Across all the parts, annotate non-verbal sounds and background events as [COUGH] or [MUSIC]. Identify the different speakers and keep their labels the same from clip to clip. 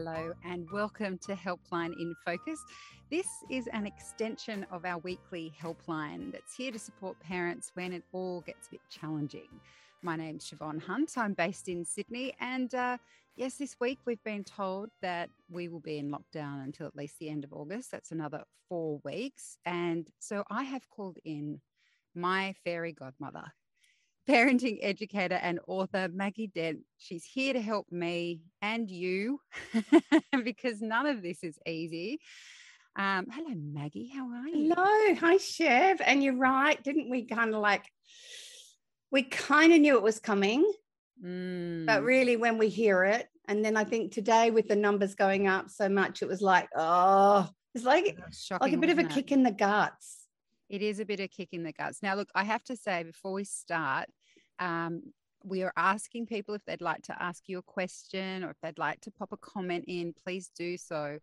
Speaker 1: Hello, and welcome to Helpline in Focus. This is an extension of our weekly helpline that's here to support parents when it all gets a bit challenging. My name's Siobhan Hunt. I'm based in Sydney, and uh, yes, this week we've been told that we will be in lockdown until at least the end of August. That's another four weeks. And so I have called in my fairy godmother, parenting educator and author Maggie Dent. She's here to help me and you [LAUGHS] because none of this is easy. Um, hello, Maggie. How are you?
Speaker 2: Hello. Hi, Chev. And you're right. Didn't we kind of like, we kind of knew it was coming,
Speaker 1: Mm.
Speaker 2: but really when we hear it, and then I think today with the numbers going up so much, it was like, oh, it's like,
Speaker 1: shocking,
Speaker 2: like a bit of a
Speaker 1: it?
Speaker 2: kick in the guts.
Speaker 1: It is a bit of kick in the guts. Now, look, I have to say before we start, um, we are asking people if they'd like to ask you a question or if they'd like to pop a comment in, please do so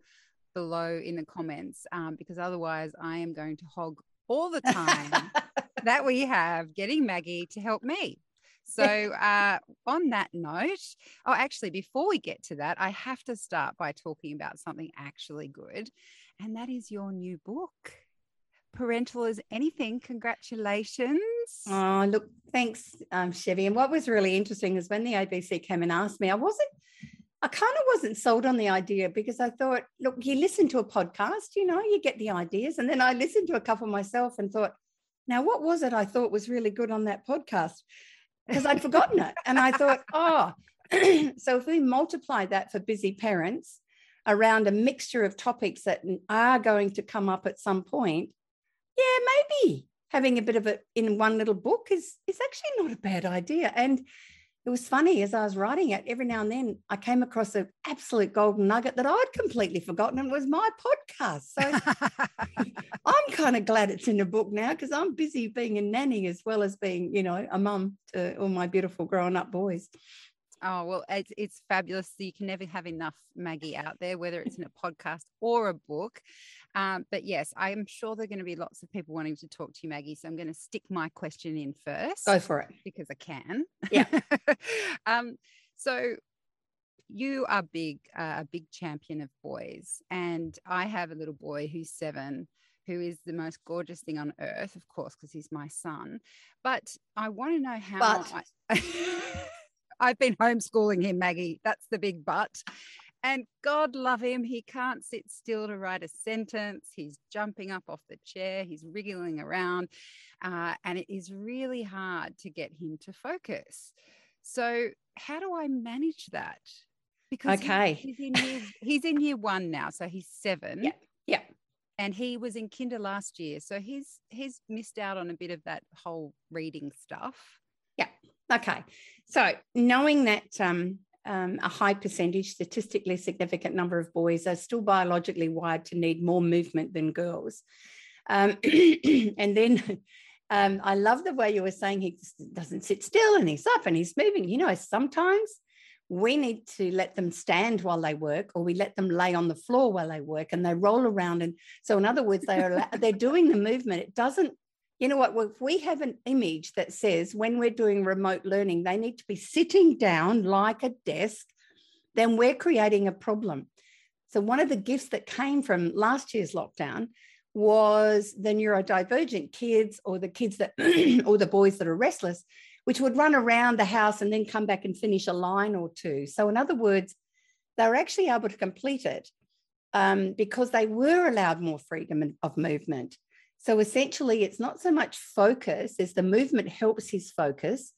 Speaker 1: below in the comments um, because otherwise I am going to hog all the time [LAUGHS] that we have getting Maggie to help me. So, [LAUGHS] uh, on that note, oh, actually, before we get to that, I have to start by talking about something actually good, and that is your new book, Parental as Anything. Congratulations.
Speaker 2: Oh, look, thanks, um, Chevy. And what was really interesting is when the ABC came and asked me, I wasn't, I kind of wasn't sold on the idea because I thought, look, you listen to a podcast, you know, you get the ideas. And then I listened to a couple myself and thought, now, what was it I thought was really good on that podcast? Because I'd forgotten it. And I thought, [LAUGHS] oh, [CLEARS THROAT] so if we multiply that for busy parents around a mixture of topics that are going to come up at some point, yeah, maybe having a bit of it in one little book is is actually not a bad idea. And it was funny as I was writing it, every now and then I came across an absolute golden nugget that I'd completely forgotten and it was my podcast. So [LAUGHS] I'm kind of glad it's in a book now because I'm busy being a nanny as well as being, you know, a mum to all my beautiful growing up boys.
Speaker 1: Oh, well, it's, it's fabulous. You can never have enough Maggie out there, whether it's in a podcast or a book. Um, but yes, I'm sure there are going to be lots of people wanting to talk to you, Maggie. So I'm going to stick my question in first
Speaker 2: Go for it.
Speaker 1: because I can.
Speaker 2: Yeah. [LAUGHS]
Speaker 1: um, so you are big, uh, a big champion of boys, and I have a little boy who's seven. Who is the most gorgeous thing on earth, of course, because he's my son. But I want to know how
Speaker 2: But.
Speaker 1: I, [LAUGHS] I've been homeschooling him, Maggie. That's the big but. And God love him, he can't sit still to write a sentence. He's jumping up off the chair, he's wriggling around, uh, and it is really hard to get him to focus. So, how do I manage that? Because he-
Speaker 2: Okay.
Speaker 1: he's in year, he's in year one now, so he's seven.
Speaker 2: Yeah, yeah.
Speaker 1: And he was in kinder last year, so he's he's missed out on a bit of that whole reading stuff.
Speaker 2: Okay. So knowing that um, um, a high percentage, statistically significant number of boys are still biologically wired to need more movement than girls. Um, [CLEARS THROAT] and then um, I love the way you were saying he doesn't sit still and he's up and he's moving. You know, sometimes we need to let them stand while they work or we let them lay on the floor while they work and they roll around. And so in other words, they are, [LAUGHS] they're doing the movement. It doesn't you know what? Well, if we have an image that says when we're doing remote learning, they need to be sitting down like a desk, then we're creating a problem. So, one of the gifts that came from last year's lockdown was the neurodivergent kids or the kids that, [CLEARS THROAT] or the boys that are restless, which would run around the house and then come back and finish a line or two. So, in other words, they were actually able to complete it um, because they were allowed more freedom of movement. So essentially, it's not so much focus as the movement helps his focus.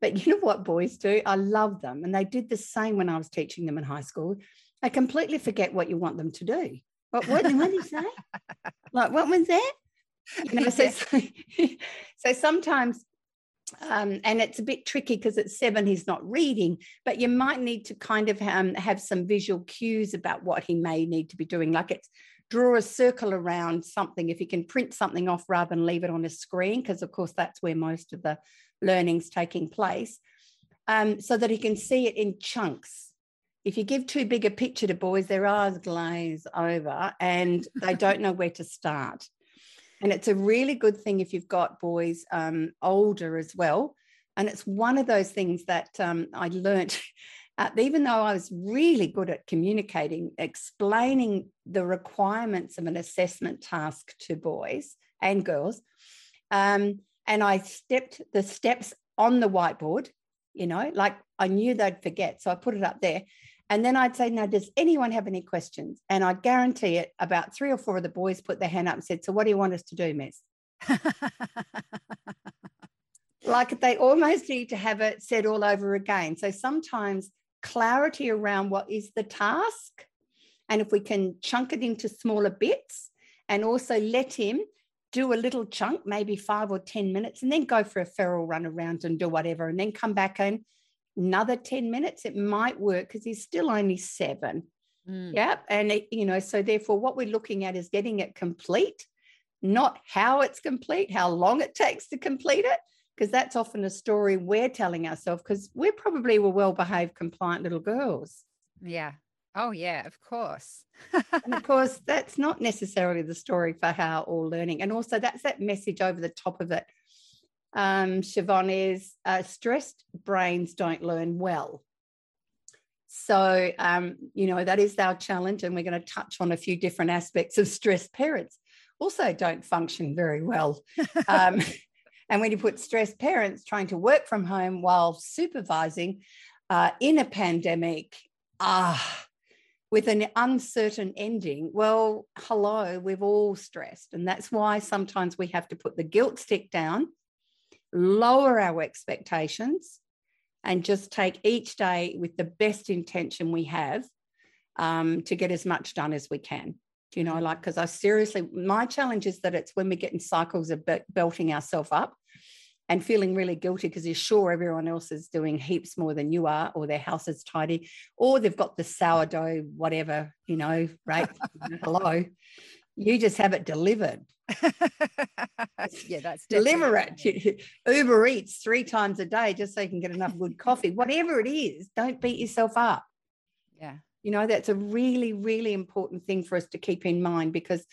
Speaker 2: But you know what boys do? I love them. And they did the same when I was teaching them in high school. They completely forget what you want them to do. What, what, what did you say? [LAUGHS] Like, what was that? You know, so, so, [LAUGHS] so sometimes, um, and it's a bit tricky because at seven, he's not reading, but you might need to kind of um, have some visual cues about what he may need to be doing. Like it's draw a circle around something if you can print something off rather than leave it on a screen because of course that's where most of the learning's taking place um, so that he can see it in chunks. If you give too big a picture to boys their eyes glaze over and they [LAUGHS] don't know where to start. And it's a really good thing if you've got boys um, older as well. And it's one of those things that um, i learnt uh, even though I was really good at communicating, explaining the requirements of an assessment task to boys and girls, um, and I stepped the steps on the whiteboard, you know, like I knew they'd forget. So I put it up there. And then I'd say, Now, does anyone have any questions? And I'd guarantee it, about three or four of the boys put their hand up and said, So what do you want us to do, miss? [LAUGHS] like they almost need to have it said all over again. So sometimes clarity around what is the task. And if we can chunk it into smaller bits and also let him do a little chunk, maybe five or 10 minutes, and then go for a feral run around and do whatever, and then come back and another 10 minutes, it might work because he's still only seven. Mm. Yeah. And, it, you know, so therefore, what we're looking at is getting it complete, not how it's complete, how long it takes to complete it, because that's often a story we're telling ourselves because we're probably were well behaved, compliant little girls.
Speaker 1: Yeah. Oh, yeah, of course.
Speaker 2: and of course, that's not necessarily the story for how all learning. And also, that's that message over the top of it. Um, Siobhan is uh, stressed brains don't learn well. So, um, you know, that is our challenge. And we're going to touch on a few different aspects of [LAUGHS] stressed parents. Also, don't function very well. [LAUGHS] Um, and when you put stressed parents trying to work from home while supervising uh, in a pandemic, ah, with an uncertain ending, well, hello, we've all stressed. And that's why sometimes we have to put the guilt stick down, lower our expectations, and just take each day with the best intention we have um, to get as much done as we can. Do you know, like, because I seriously, my challenge is that it's when we get in cycles of belting ourselves up and feeling really guilty because you're sure everyone else is doing heaps more than you are, or their house is tidy, or they've got the sourdough, whatever, you know, right? [LAUGHS] Hello. You just have it delivered. [LAUGHS]
Speaker 1: yeah, that's
Speaker 2: deliver it. [LAUGHS] Uber Eats three times a day just so you can get enough good coffee. Whatever it is, don't beat yourself up.
Speaker 1: Yeah.
Speaker 2: You know, that's a really, really important thing for us to keep in mind because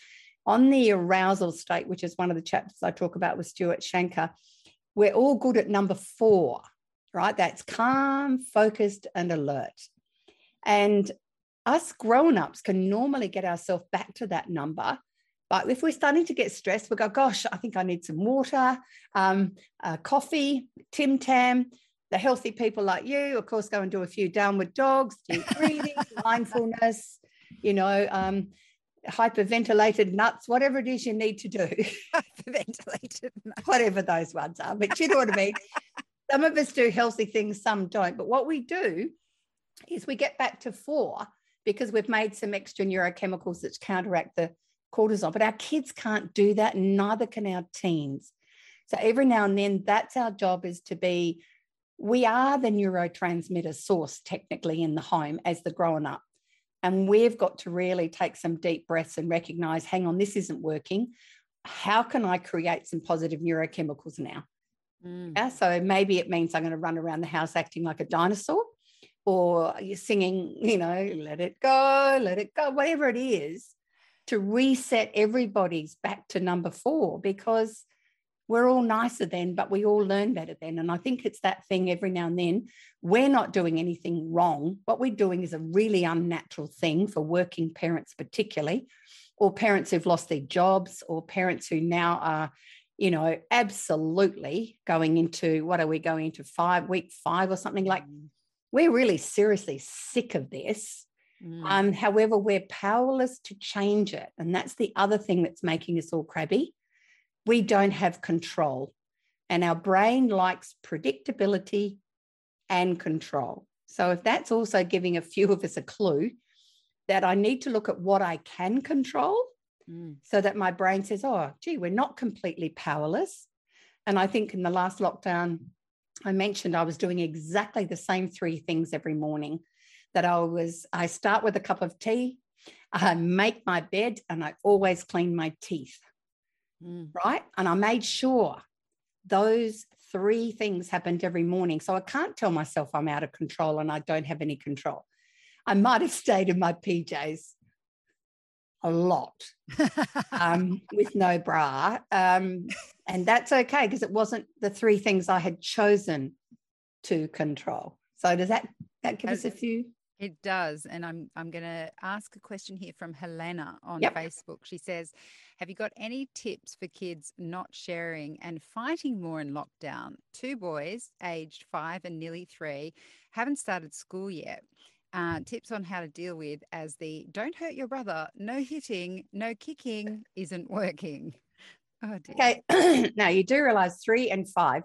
Speaker 2: on the arousal state, which is one of the chapters I talk about with Stuart Shanker, we're all good at number four, right? That's calm, focused, and alert. And us grown ups can normally get ourselves back to that number. But if we're starting to get stressed, we go, gosh, I think I need some water, um, uh, coffee, Tim Tam. The healthy people like you, of course, go and do a few downward dogs, deep [LAUGHS] breathing, mindfulness, you know, um, hyperventilated nuts, whatever it is you need to do. [LAUGHS]
Speaker 1: hyperventilated nuts.
Speaker 2: Whatever those ones are. But you know what I mean? [LAUGHS] some of us do healthy things, some don't. But what we do is we get back to four because we've made some extra neurochemicals that counteract the cortisol. But our kids can't do that, and neither can our teens. So every now and then, that's our job is to be, we are the neurotransmitter source technically in the home as the grown up. And we've got to really take some deep breaths and recognize hang on, this isn't working. How can I create some positive neurochemicals now? Mm. Yeah, so maybe it means I'm going to run around the house acting like a dinosaur or you're singing, you know, let it go, let it go, whatever it is, to reset everybody's back to number four because we're all nicer then, but we all learn better then. And I think it's that thing every now and then. We're not doing anything wrong. What we're doing is a really unnatural thing for working parents, particularly, or parents who've lost their jobs, or parents who now are, you know, absolutely going into what are we going into five, week five or something like. Mm. We're really seriously sick of this. Mm. Um, however, we're powerless to change it. And that's the other thing that's making us all crabby we don't have control. And our brain likes predictability and control. So, if that's also giving a few of us a clue that I need to look at what I can control mm. so that my brain says, oh, gee, we're not completely powerless. And I think in the last lockdown, I mentioned I was doing exactly the same three things every morning. That I was, I start with a cup of tea, I make my bed, and I always clean my teeth mm. right? And I made sure those three things happened every morning. So I can't tell myself I'm out of control and I don't have any control. I might have stayed in my PJs a lot um, [LAUGHS] with no bra. Um, and that's okay because it wasn't the three things I had chosen to control. So does that that give us a few?
Speaker 1: It does. And I'm I'm going to ask a question here from Helena on yep. Facebook. She says, Have you got any tips for kids not sharing and fighting more in lockdown? Two boys, aged five and nearly three, haven't started school yet. Uh, tips on how to deal with as the don't hurt your brother, no hitting, no kicking isn't working. [LAUGHS]
Speaker 2: Oh, okay. [CLEARS THROAT] now you do realize three and five,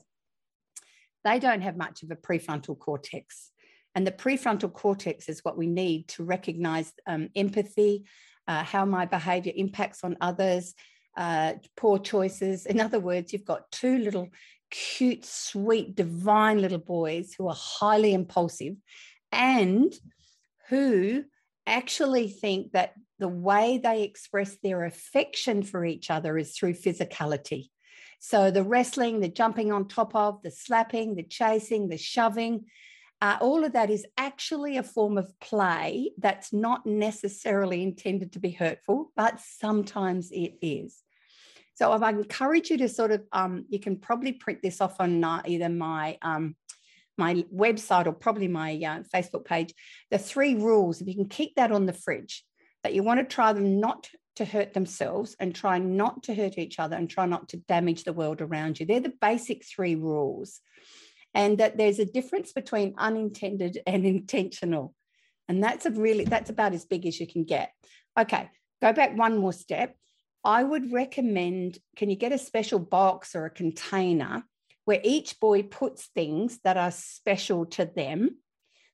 Speaker 2: they don't have much of a prefrontal cortex. And the prefrontal cortex is what we need to recognize um, empathy, uh, how my behavior impacts on others, uh, poor choices. In other words, you've got two little cute, sweet, divine little boys who are highly impulsive and who actually think that the way they express their affection for each other is through physicality. So the wrestling, the jumping on top of, the slapping, the chasing, the shoving, uh, all of that is actually a form of play that's not necessarily intended to be hurtful, but sometimes it is. So I encourage you to sort of, um, you can probably print this off on either my um, my website or probably my uh, Facebook page. The three rules, if you can keep that on the fridge, that you want to try them not to hurt themselves and try not to hurt each other and try not to damage the world around you. They're the basic three rules and that there's a difference between unintended and intentional. And that's a really, that's about as big as you can get. Okay, go back one more step. I would recommend can you get a special box or a container where each boy puts things that are special to them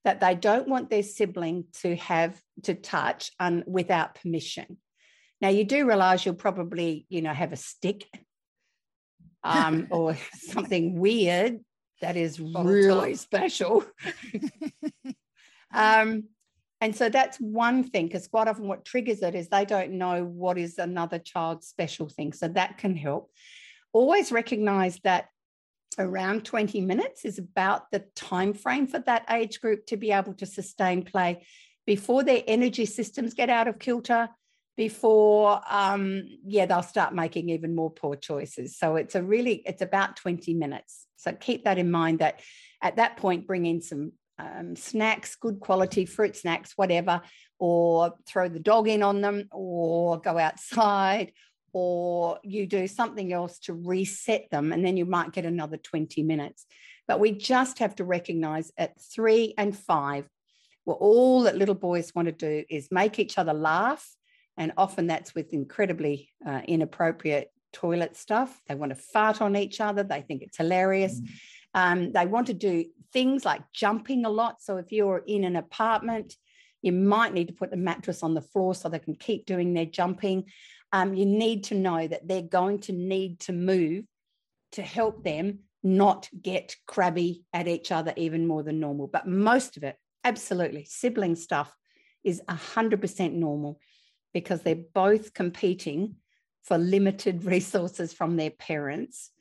Speaker 2: that they don't want their sibling to have to touch un, without permission. Now you do realize you'll probably, you know, have a stick um, or [LAUGHS] something weird that is really special. [LAUGHS] um, and so that's one thing, because quite often what triggers it is they don't know what is another child's special thing. So that can help. Always recognize that around 20 minutes is about the time frame for that age group to be able to sustain play before their energy systems get out of kilter before um yeah they'll start making even more poor choices so it's a really it's about 20 minutes so keep that in mind that at that point, bring in some um, snacks, good quality fruit snacks, whatever, or throw the dog in on them, or go outside, or you do something else to reset them, and then you might get another 20 minutes. But we just have to recognize at three and five, well, all that little boys want to do is make each other laugh. And often that's with incredibly uh, inappropriate toilet stuff. They want to fart on each other. They think it's hilarious. Mm. Um, they want to do things like jumping a lot. So if you're in an apartment, you might need to put the mattress on the floor so they can keep doing their jumping. Um, you need to know that they're going to need to move to help them not get crabby at each other even more than normal. But most of it, absolutely, sibling stuff is 100% normal because they're both competing for limited [LAUGHS] resources from their parents.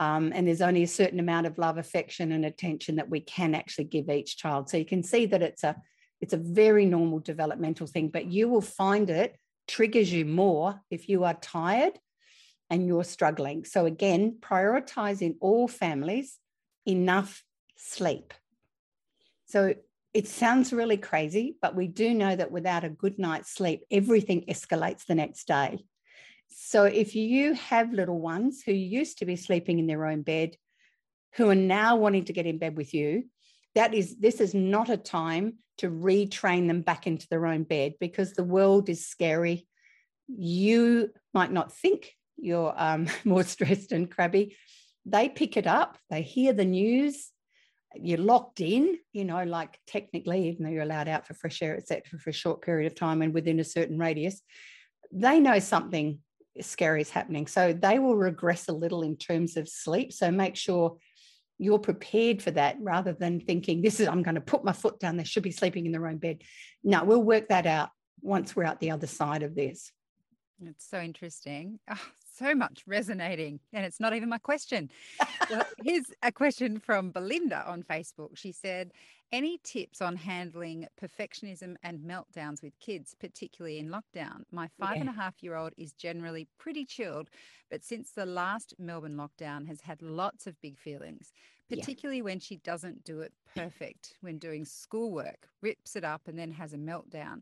Speaker 2: Um, and there's only a certain amount of love, affection, and attention that we can actually give each child. So you can see that it's a it's a very normal developmental thing, but you will find it triggers you more if you are tired and you're struggling. So again, prioritize in all families enough sleep. So it sounds really crazy, but we do know that without a good night's sleep, everything escalates the next day. So if you have little ones who used to be sleeping in their own bed, who are now wanting to get in bed with you, that is this is not a time to retrain them back into their own bed because the world is scary. You might not think you're um, [LAUGHS] more stressed and crabby. They pick it up, they hear the news, you're locked in, you know, like technically, even though you're allowed out for fresh air, etc., for a short period of time and within a certain radius, they know something scary is happening. So they will regress a little in terms of sleep. So make sure you're prepared for that rather than thinking, this is, I'm going to put my foot down. They should be sleeping in their own bed. No, we'll work that out once we're out the other side of this.
Speaker 1: It's so interesting. [LAUGHS] Oh, so much resonating. And it's not even my question. well, [LAUGHS] here's a question from Belinda on Facebook. She said, Any tips on handling perfectionism and meltdowns with kids, particularly in lockdown? My five yeah. and a half year old is generally pretty chilled, but since the last Melbourne lockdown has had lots of big feelings. particularly yeah. when she doesn't do it perfect when doing schoolwork, rips it up, and then has a meltdown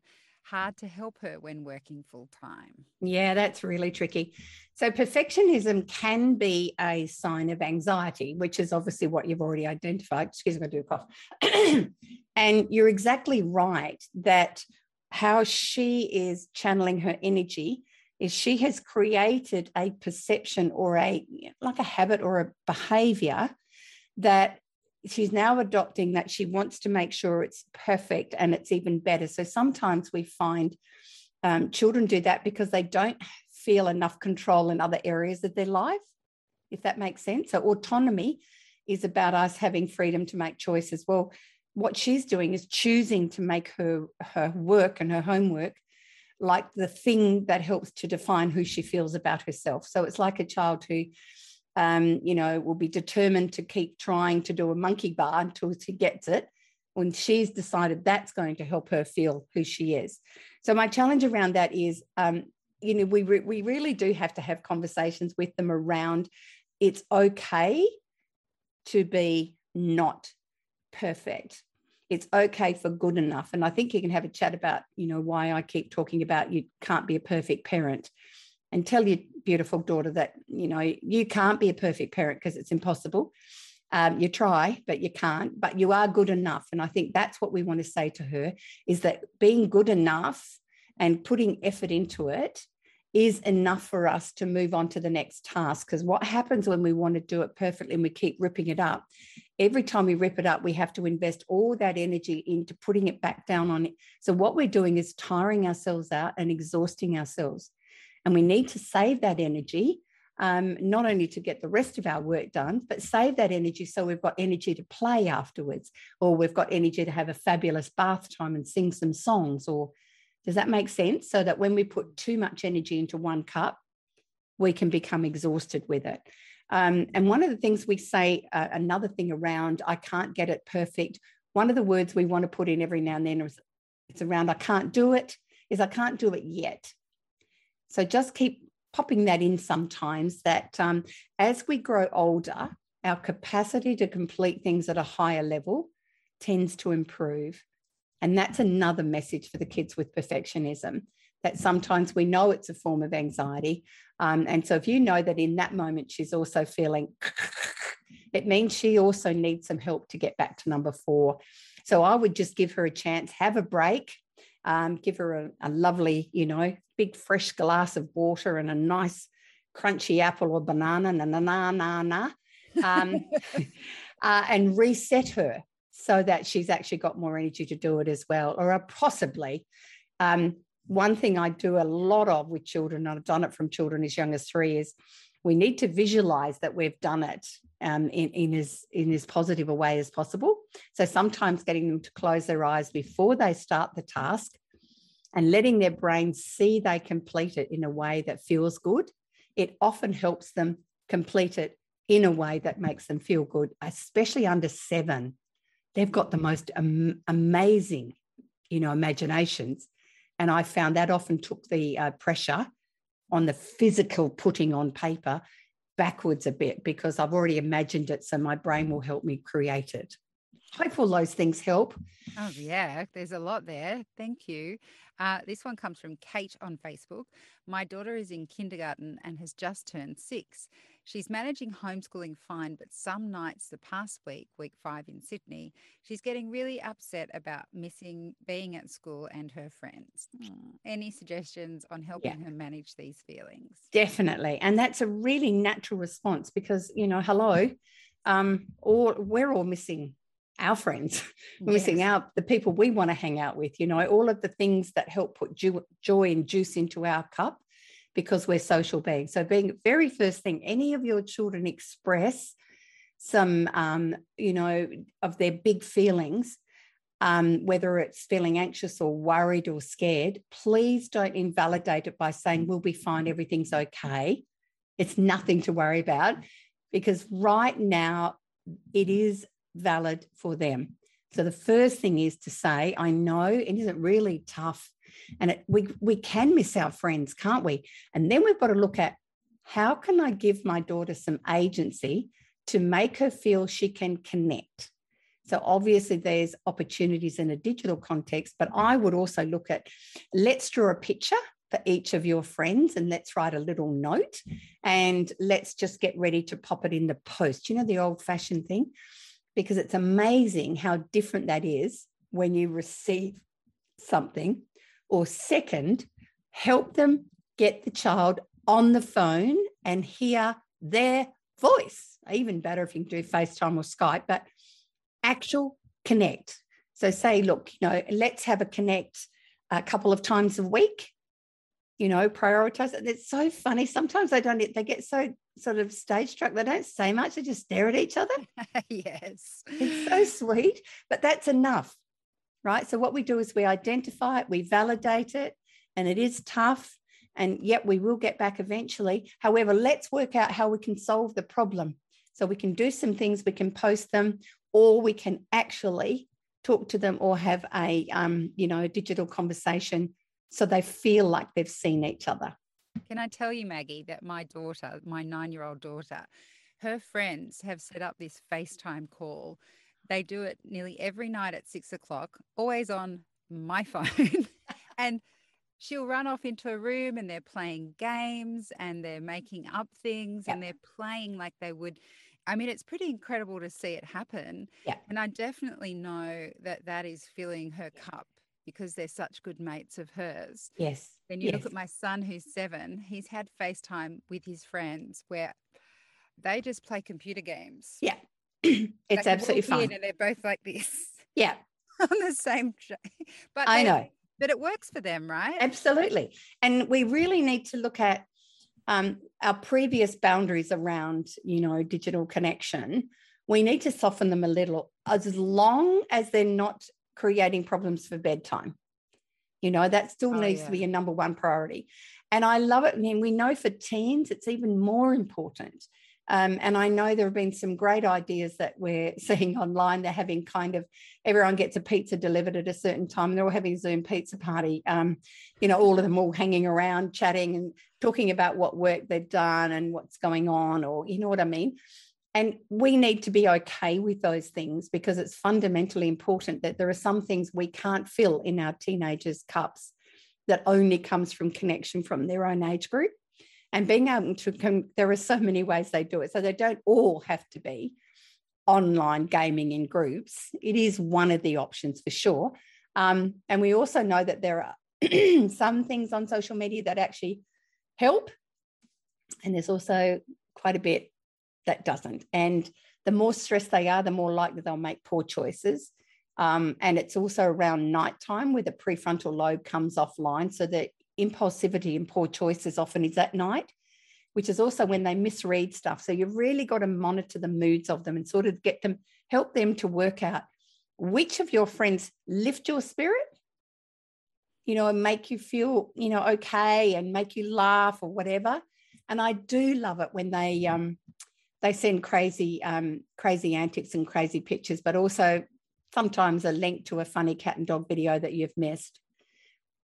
Speaker 1: hard to help her when working full time?
Speaker 2: Yeah, that's really tricky. So, perfectionism can be a sign of anxiety, which is obviously what you've already identified. Excuse me, I do a cough. [CLEARS THROAT] and you're exactly right that how she is channeling her energy is she has created a perception or a like a habit or a behavior that she's now adopting that she wants to make sure it's perfect and it's even better. So sometimes we find um, children do that because they don't feel enough control in other areas of their life, if that makes sense. So autonomy is about us having freedom to make choices. Well, what she's doing is choosing to make her her work and her homework like the thing that helps to define who she feels about herself. So it's like a child who um, you know, will be determined to keep trying to do a monkey bar until she gets it when she's decided that's going to help her feel who she is. So my challenge around that is, um, you know, we re- we really do have to have conversations with them around it's okay to be not perfect. It's okay for good enough. And I think you can have a chat about, you know, why I keep talking about you can't be a perfect parent and tell your beautiful daughter that you know you can't be a perfect parent because it's impossible. Um, you try but you can't but you are good enough. And i think that's what we want to say to her is that being good enough and putting effort into it is enough for us to move on to the next task. Because what happens when we want to do it perfectly and we keep ripping it up? Every time we rip it up we have to invest all that energy into putting it back down on it. So what we're doing is tiring ourselves out and exhausting ourselves and we need to save that energy, um, not only to get the rest of our work done, but save that energy so we've got energy to play afterwards, or we've got energy to have a fabulous bath time and sing some songs. Or does that make sense? So that when we put too much energy into one cup, we can become exhausted with it. Um, and one of the things we say, uh, another thing around, I can't get it perfect. One of the words we want to put in every now and then is it's around I can't do it, is I can't do it yet. So just keep popping that in sometimes that um, as we grow older, our capacity to complete things at a higher level tends to improve. And that's another message for the kids with perfectionism that sometimes we know it's a form of anxiety. Um, and so if you know that in that moment she's also feeling, [LAUGHS] it means she also needs some help to get back to number four. So I would just give her a chance, have a break, um, give her a, a lovely, you know, big fresh glass of water and a nice crunchy apple or banana, na na na na na, um, [LAUGHS] uh, and reset her so that she's actually got more energy to do it as well, or possibly. Um, one thing I do a lot of with children, and I've done it from children as young as three, is we need to visualize that we've done it um, in, in, as, in as positive a way as possible. So sometimes getting them to close their eyes before they start the task and letting their brain see they complete it in a way that feels good, it often helps them complete it in a way that makes them feel good, especially under seven. They've got the most am- amazing, you know, imaginations. And I found that often took the uh, pressure on the physical putting on paper backwards a bit because I've already imagined it. So my brain will help me create it. Hope all those things help.
Speaker 1: Oh, yeah, there's a lot there. Thank you. Uh, this one comes from Kate on Facebook. My daughter is in kindergarten and has just turned six. She's managing homeschooling fine, but some nights the past week, week five in Sydney, she's getting really upset about missing being at school and her friends. Hmm. Any suggestions on helping yeah. her manage these feelings?
Speaker 2: Definitely. And that's a really natural response because, you know, hello, um, all, we're all missing our friends, [LAUGHS] yes. missing out the people we want to hang out with, you know, all of the things that help put joy and juice into our cup because we're social beings. So, being very first thing, any of your children express some, um, you know, of their big feelings, um, whether it's feeling anxious or worried or scared, please don't invalidate it by saying, we'll be fine, everything's okay. It's nothing to worry about because right now it is valid for them. So the first thing is to say, I know it isn't really tough. And it, we, we can miss our friends, can't we? And then we've got to look at how can I give my daughter some agency to make her feel she can connect. So obviously there's opportunities in a digital context, but I would also look at let's draw a picture for each of your friends and let's write a little note and let's just get ready to pop it in the post. You know, the old fashioned thing, because it's amazing how different that is when you receive something. Or second, help them get the child on the phone and hear their voice. Even better if you can do FaceTime or Skype, but actual connect. So say, look, you know, let's have a connect a couple of times a week. You know, prioritize it. It's so funny. Sometimes they don't. They get so sort of stage struck. They don't say much. They just stare at each other. [LAUGHS]
Speaker 1: yes,
Speaker 2: it's so sweet. But that's enough, right? So what we do is we identify it, we validate it, and it is tough. And yet we will get back eventually. However, let's work out how we can solve the problem. So we can do some things, we can post them, or we can actually talk to them or have a um, you know digital conversation so they feel like they've seen each other
Speaker 1: can i tell you maggie that my daughter my nine year old daughter her friends have set up this facetime call they do it nearly every night at six o'clock always on my [LAUGHS] phone [LAUGHS] and she'll run off into a room and they're playing games and they're making up things and they're playing like they would I mean, it's pretty incredible to see it happen.
Speaker 2: Yeah.
Speaker 1: And I definitely know that that is filling her cup because they're such good mates of hers.
Speaker 2: Yes.
Speaker 1: Then you
Speaker 2: yes.
Speaker 1: look at my son who's seven, he's had FaceTime with his friends where they just play computer games.
Speaker 2: Yeah. It's absolutely fine.
Speaker 1: And they're both like this.
Speaker 2: Yeah. [LAUGHS]
Speaker 1: on the same
Speaker 2: but I know.
Speaker 1: But it works for them, right?
Speaker 2: Absolutely. And we really need to look at um, our previous boundaries around, you know, digital connection, we need to soften them a little as long as they're not creating problems for bedtime. You know, that still oh, needs yeah. to be a number one priority. And I love it. I mean, we know for teens, it's even more important. Um, and I know there have been some great ideas that we're [LAUGHS] seeing online. They're having kind of everyone gets a pizza delivered at a certain time. They're all having a Zoom pizza party. Um, you know, all of them all hanging around, chatting and talking about what work they've done and what's going on, or you know what I mean. And we need to be okay with those things because it's fundamentally important that there are some things we can't fill in our teenagers' cups that only comes from connection from their own age group and being able to come, there are so many ways they do it. So they don't all have to be online gaming in groups. It is one of the options for sure. Um, and we also know that there are [CLEARS THROAT] some things on social media that actually help. And there's also quite a bit that doesn't. And the more stressed they are, the more likely they'll make poor choices. Um, and it's also around nighttime where the prefrontal lobe comes offline so that impulsivity and poor choices often is at night, which is also when they misread stuff. So you've really got to monitor the moods of them and sort of get them, help them to work out which of your friends lift your spirit, you know, and make you feel, you know, okay and make you laugh or whatever. And I do love it when they um they send crazy um crazy antics and crazy pictures, but also sometimes a link to a funny cat and dog video that you've missed.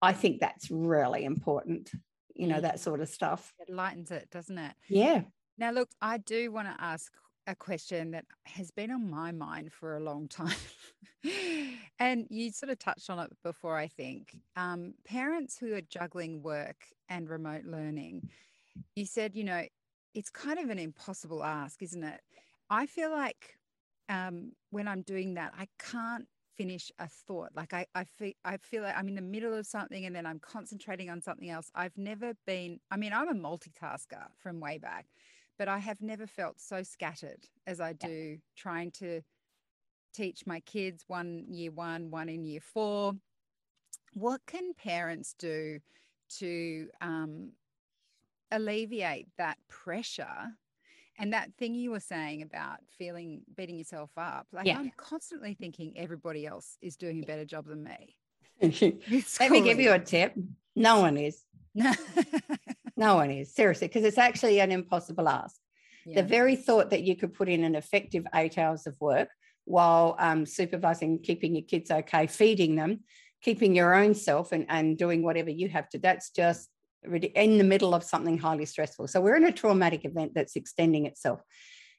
Speaker 2: I think that's really important, you know, that sort of stuff.
Speaker 1: It lightens it, doesn't it?
Speaker 2: Yeah.
Speaker 1: Now, look, I do want to ask a question that has been on my mind for a long time. [LAUGHS] and you sort of touched on it before, I think. Um, parents who are juggling work and remote learning, you said, you know, it's kind of an impossible ask, isn't it? I feel like um, when I'm doing that, I can't finish a thought. Like I, I feel, I feel like I'm in the middle of something and then I'm concentrating on something else. I've never been, I mean, I'm a multitasker from way back, but I have never felt so scattered as I do yeah. trying to teach my kids one year one, one in year four. What can parents do to um, alleviate that pressure and that thing you were saying about feeling beating yourself up, like yeah. I'm constantly thinking everybody else is doing a better job than me. [LAUGHS] [LAUGHS]
Speaker 2: Let me give you a tip. No one is. [LAUGHS] no one is, seriously, because it's actually an impossible ask. Yeah. The very thought that you could put in an effective eight hours of work while um, supervising, keeping your kids okay, feeding them, keeping your own self and, and doing whatever you have to, that's just in the middle of something highly stressful. So we're in a traumatic event that's extending itself.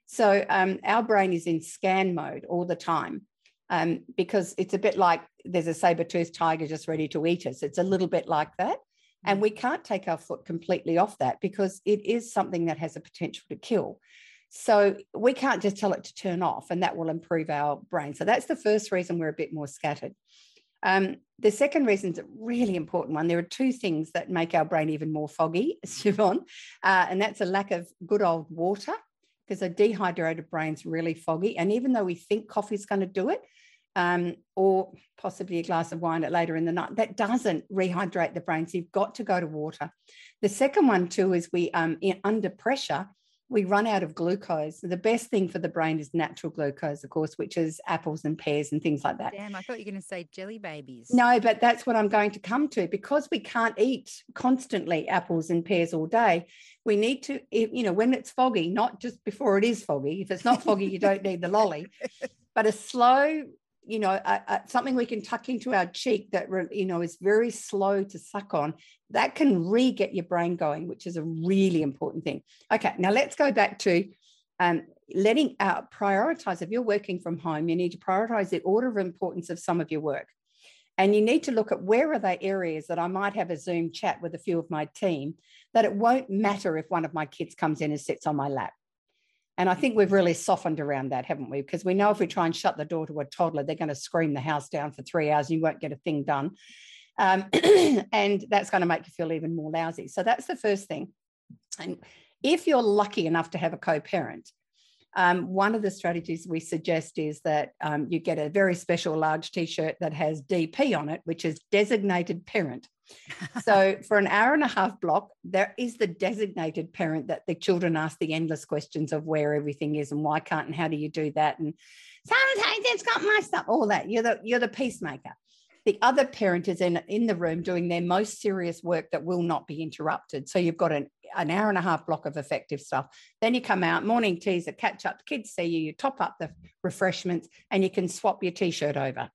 Speaker 2: So um, our brain is in scan mode all the time um, because it's a bit like there's a saber-toothed tiger just ready to eat us. It's a little bit like that. And mm. we can't take our foot completely off that because it is something that has a potential to kill. So we can't just tell it to turn off and that will improve our brain. So that's the first reason we're a bit more scattered. Um, the second reason is a really important one. There are two things that make our brain even more foggy, [LAUGHS] Siobhan, uh, and that's a lack of good old water because a dehydrated brain's really foggy. And even though we think coffee's going to do it, um, or possibly a glass of wine at later in the night, that doesn't rehydrate the brain. So you've got to go to water. The second one too is we um, under pressure we run out of glucose. The best thing for the brain is natural glucose, of course, which is apples and pears and things like that.
Speaker 1: Damn, I thought you were going to say jelly babies.
Speaker 2: No, but that's what I'm going to come to because we can't eat constantly apples and pears all day. We need to, you know, when it's foggy, not just before it is foggy. If it's not foggy, you don't need the lolly, [LAUGHS] but a slow you know, a, a, something we can tuck into our cheek that, you know, is very slow to suck on, that can re get your brain going, which is a really important thing. Okay, now let's go back to um, letting out prioritize. If you're working from home, you need to prioritize the order of importance of some of your work. And you need to look at where are the areas that I might have a Zoom chat with a few of my team that it won't matter if one of my kids comes in and sits on my lap. And I think we've really softened around that, haven't we? Because we know if we try and shut the door to a toddler, they're going to scream the house down for three hours and you won't get a thing done. Um, [CLEARS THROAT] and that's going to make you feel even more lousy. So that's the first thing. And if you're lucky enough to have a co parent, um, one of the strategies we suggest is that um, you get a very special large t shirt that has DP on it, which is designated parent [LAUGHS] so for an hour and a half block, there is the designated parent that the children ask the endless questions of where everything is and why can't and how do you do that and sometimes it's got my stuff, all that. You're the you're the peacemaker. The other parent is in, in the room doing their most serious work that will not be interrupted. So you've got an, an hour and a half block of effective stuff. Then you come out, morning teas, a catch up, kids see you, you top up the refreshments, and you can swap your t shirt over.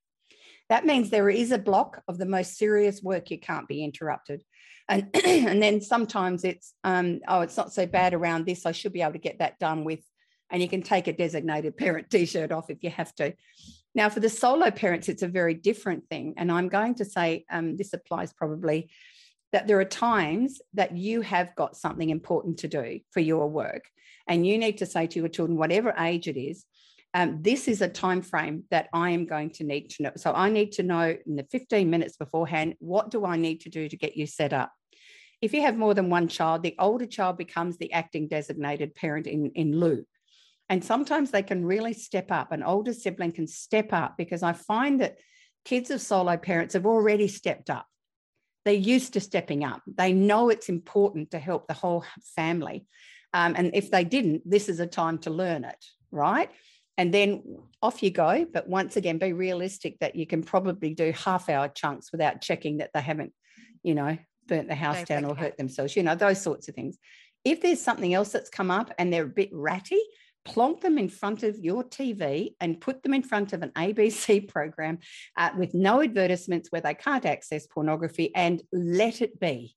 Speaker 2: That means there is a block of the most serious work you can't be interrupted. And, [CLEARS THROAT] and then sometimes it's, um, oh, it's not so bad around this. I should be able to get that done with, and you can take a designated parent t shirt off if you have to. Now, for the solo parents, it's a very different thing. And I'm going to say um, this applies probably that there are times that you have got something important to do for your work. And you need to say to your children, whatever age it is, um, this is a time frame that I am going to need to know. So I need to know in the 15 minutes beforehand, what do I need to do to get you set up? If you have more than one child, the older child becomes the acting designated parent in, in lieu. And sometimes they can really step up. An older sibling can step up because I find that kids of solo parents have already stepped up. They're used to stepping up. They know it's important to help the whole family. Um, and if they didn't, this is a time to learn it, right? and then off you go. But once again, be realistic that you can probably do half hour chunks without checking that they haven't, you know, burnt the house down or hurt themselves, you know, those sorts of things. If there's something else that's come up and they're a bit ratty, plonk them in front of your TV and put them in front of an ABC [LAUGHS] program uh, with no advertisements where they can't access pornography and let it be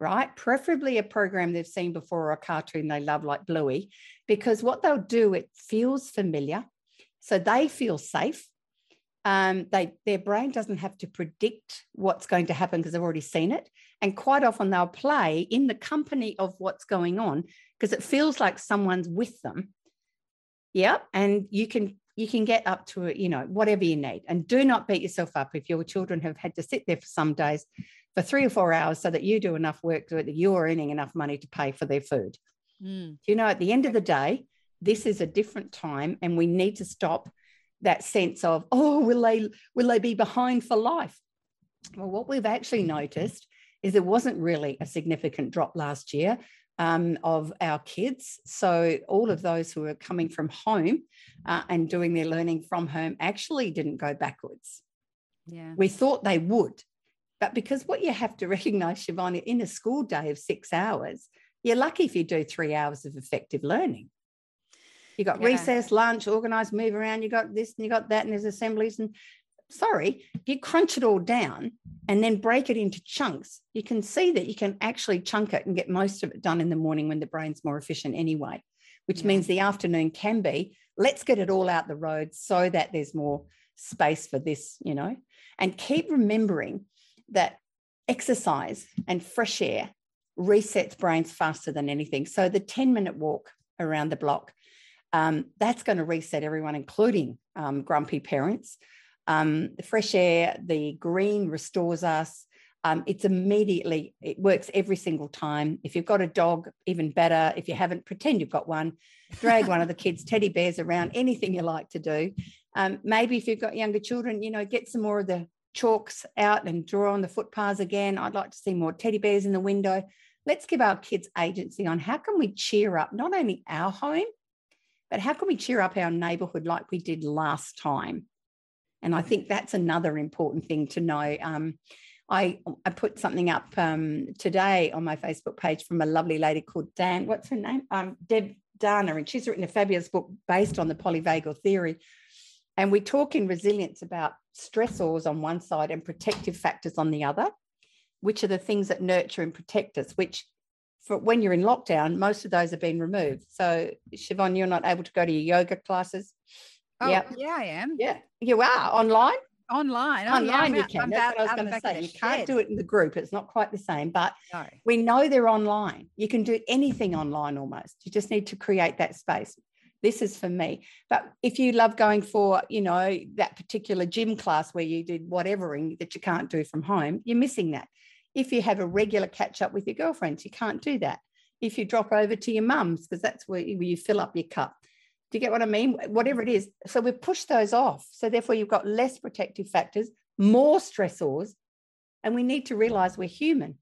Speaker 2: right? Preferably a program they've seen before or a cartoon they love, like Bluey, because what they'll do, it feels familiar. So they feel safe. Um, they their brain doesn't have to predict what's going to happen because they've already seen it. And quite often they'll play in the company of what's going on because it feels like someone's with them. Yeah. And you can you can get up to it, you know, whatever you need. And do not beat yourself up if your children have had to sit there for some days for three or four hours so that you do enough work that you're earning enough money to pay for their food. Mm. You know, at the end of the day, this is a different time and we need to stop that sense of, oh, will they will they be behind for life? Well, what we've actually noticed is there wasn't really a significant drop last year um, of our kids. So all of those who are coming from home uh, and doing their learning from home actually didn't go backwards.
Speaker 1: Yeah.
Speaker 2: We thought they would, but because what you have to recognize, Siobhan, in a school day of six hours, you're lucky if you do three hours of effective learning. You got yeah. recess, lunch, organized, move around, you got this and you got that, and there's assemblies. And sorry, if you crunch it all down and then break it into chunks, you can see that you can actually chunk it and get most of it done in the morning when the brain's more efficient anyway. which
Speaker 1: Yeah.
Speaker 2: means the afternoon can be let's get it all out the road so that there's more space for this, you know, and keep remembering that exercise and fresh air resets brains faster than anything. So the 10 minute walk around the block, um, that's going to reset everyone, including um, grumpy parents. Um, the fresh air, the green restores us. Um, it's immediately, it works every single time. If you've got a dog, even better. If you haven't, pretend you've got one. Drag one of the kids' teddy bears around, anything you like to do. Um, maybe if you've got younger children, you know, get some more of the chalks out and draw on the footpaths again. I'd like to see more teddy bears in the window. Let's give our kids agency on how can we cheer up not only our home, but how can we cheer up our neighborhood like we did last time? And I think that's another important thing to know. Um, I, I put something up um, today on my Facebook page from a lovely lady called Dan. What's her name? Um, Deb Dana, and she's written a fabulous book based on the polyvagal theory. And we talk in resilience about stressors on one side and protective factors on the other, which are the things that nurture and protect us, which for when you're in lockdown, most of those have been removed. So, Siobhan, you're not able to go to your yoga classes.
Speaker 1: Oh,
Speaker 2: Yep.
Speaker 1: yeah, I am.
Speaker 2: Yeah, you are online.
Speaker 1: Online. Oh,
Speaker 2: online,
Speaker 1: I'm
Speaker 2: you can.
Speaker 1: I'm
Speaker 2: That's what I was going to say. You can't
Speaker 1: shed.
Speaker 2: do it in the group. It's not quite the same, but
Speaker 1: No.
Speaker 2: we know they're online. You can do anything online almost. You just need to create that space. This is for me. But if you love going for, you know, that particular gym class where you did whatevering that you can't do from home, you're missing that. If you have a regular catch up with your girlfriends, you can't do that. If you drop over to your mum's, because that's where you fill up your cup. Do you get what I mean? Whatever it is. So we push those off. So therefore, you've got less protective factors, more stressors, and we need to realize we're human.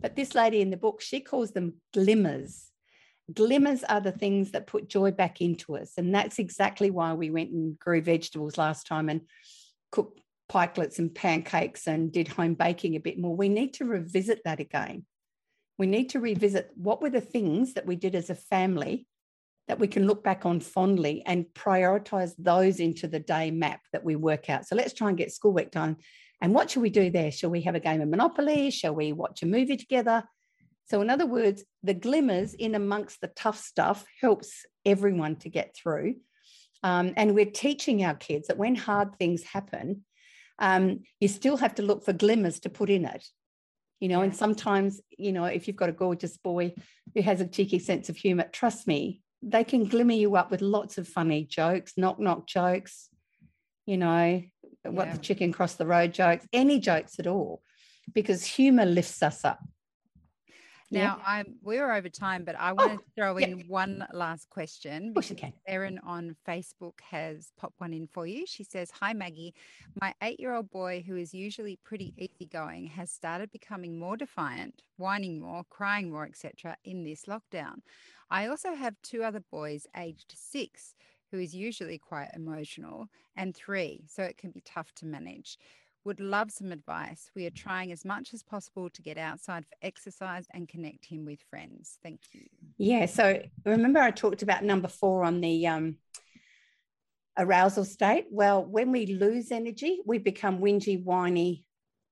Speaker 2: But this lady in the book, she calls them glimmers. Glimmers are the things that put joy back into us. And that's exactly why we went and grew vegetables last time and cooked pikelets and pancakes and did home baking a bit more. We need to revisit that again. We need to revisit what were the things that we did as a family that we can look back on fondly and prioritize those into the day map that we work out. So let's try and get schoolwork done. And what should we do there? Shall we have a game of Monopoly? Shall we watch a movie together? So, in other words, the glimmers in amongst the tough stuff helps everyone to get through. Um, and we're teaching our kids that when hard things happen, um, you still have to look for glimmers to put in it. You know, and sometimes, you know, if you've got a gorgeous boy who has a cheeky sense of humor, trust me, they can glimmer you up with lots of funny jokes, knock knock jokes, you know, what the chicken crossed the road jokes, any jokes at all, because humor lifts us up. Yeah.
Speaker 1: Now, I'm we're over time, but I oh, want to throw
Speaker 2: yeah.
Speaker 1: in one last question.
Speaker 2: Of course you
Speaker 1: because
Speaker 2: can.
Speaker 1: Erin on Facebook has popped one in for you. She says, Hi, Maggie. My eight year old boy, who is usually pretty easygoing, has started becoming more defiant, whining more, crying more, etc., in this lockdown. I also have two other boys aged six, who is usually quite emotional, and three, so it can be tough to manage. Would love some advice. We are trying as much as possible to get outside for exercise and connect him with friends. Thank you.
Speaker 2: Yeah. So remember, I talked about number four on the um, arousal state. Well, when we lose energy, we become whingy, whiny.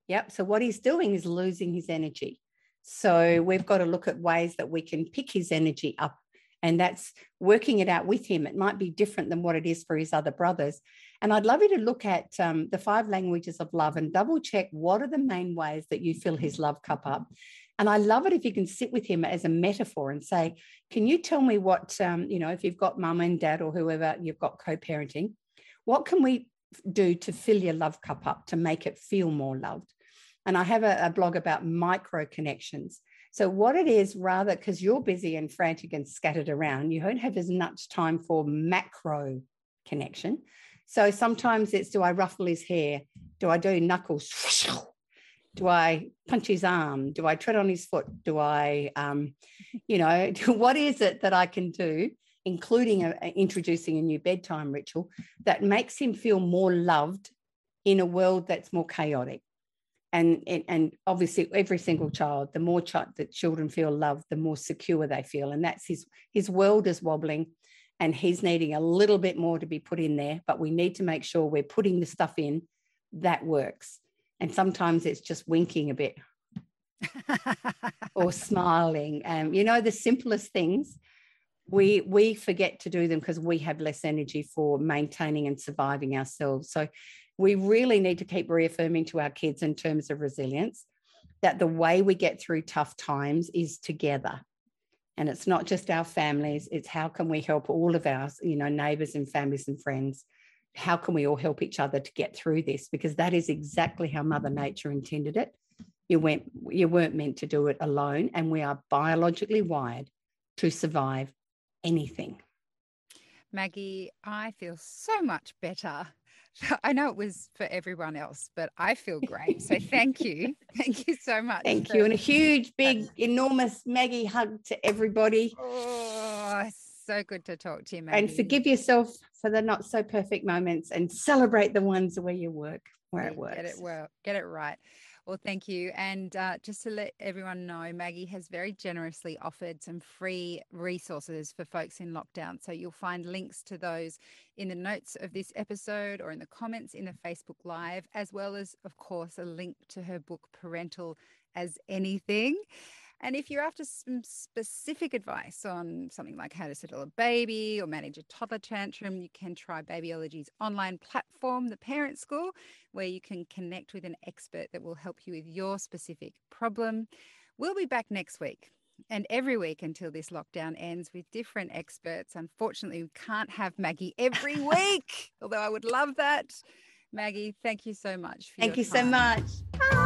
Speaker 2: Yep. So what he's doing is losing his energy. So we've got to look at ways that we can pick his energy up. And that's working it out with him. It might be different than what it is for his other brothers. And I'd love you to look at um, the five languages of love and double check what are the main ways that you fill his love cup up. And I love it if you can sit with him as a metaphor and say, Can you tell me what, um, you know, if you've got mum and dad or whoever you've got co parenting, what can we do to fill your love cup up to make it feel more loved? And I have a, a blog about micro connections. So, what it is, rather, because you're busy and frantic and scattered around, you don't have as much time for macro connection. So, sometimes it's do I ruffle his hair? Do I do knuckles? Do I punch his arm? Do I tread on his foot? Do I, um, you know, [LAUGHS] what is it that I can do, including a, a- introducing a new bedtime ritual that makes him feel more loved in a world that's more chaotic? And and, and obviously every single child the more child that children feel loved the more secure they feel. And that's his his world is wobbling and he's needing a little bit more to be put in there but we need to make sure we're putting the stuff in that works. And sometimes it's just winking a bit [LAUGHS] or smiling. Um, you know the simplest things we we forget to do them because we have less energy for maintaining and surviving ourselves. So we really need to keep reaffirming to our kids in terms of resilience that the way we get through tough times is together. And it's not just our families it's how can we help all of our you know neighbors and families and friends? How can we all help each other to get through this? Because that is exactly how mother nature intended it. You went you weren't meant to do it alone and we are biologically wired to survive anything.
Speaker 1: Maggie i feel so much better [LAUGHS] I know it was for everyone else, but I feel great. So thank you. [LAUGHS] Thank you so much.
Speaker 2: Thank you. And a huge, big, um, enormous Maggie hug to everybody.
Speaker 1: Oh, so good to talk to you, Maggie.
Speaker 2: And forgive yourself for the not so perfect moments and celebrate the ones where you work, where it works.
Speaker 1: Get it well, get it right. Well, thank you. And uh, just to let everyone know, Maggie has very generously offered some free resources for folks in lockdown. So you'll find links to those in the notes of this episode or in the comments in the Facebook Live, as well as, of course, a link to her book, Parental as Anything. And if you're after some mm, specific advice on something like how to settle a baby or manage a toddler tantrum, you can try Babyology's online platform, The Parent School, where you can connect with an expert that will help you with your specific problem. We'll be back next week and every week until this lockdown ends with different experts. Unfortunately, we can't have Maggie every [LAUGHS] week, although I would love that. Maggie, thank you so much.
Speaker 2: thank you
Speaker 1: time.
Speaker 2: so much.
Speaker 1: Bye.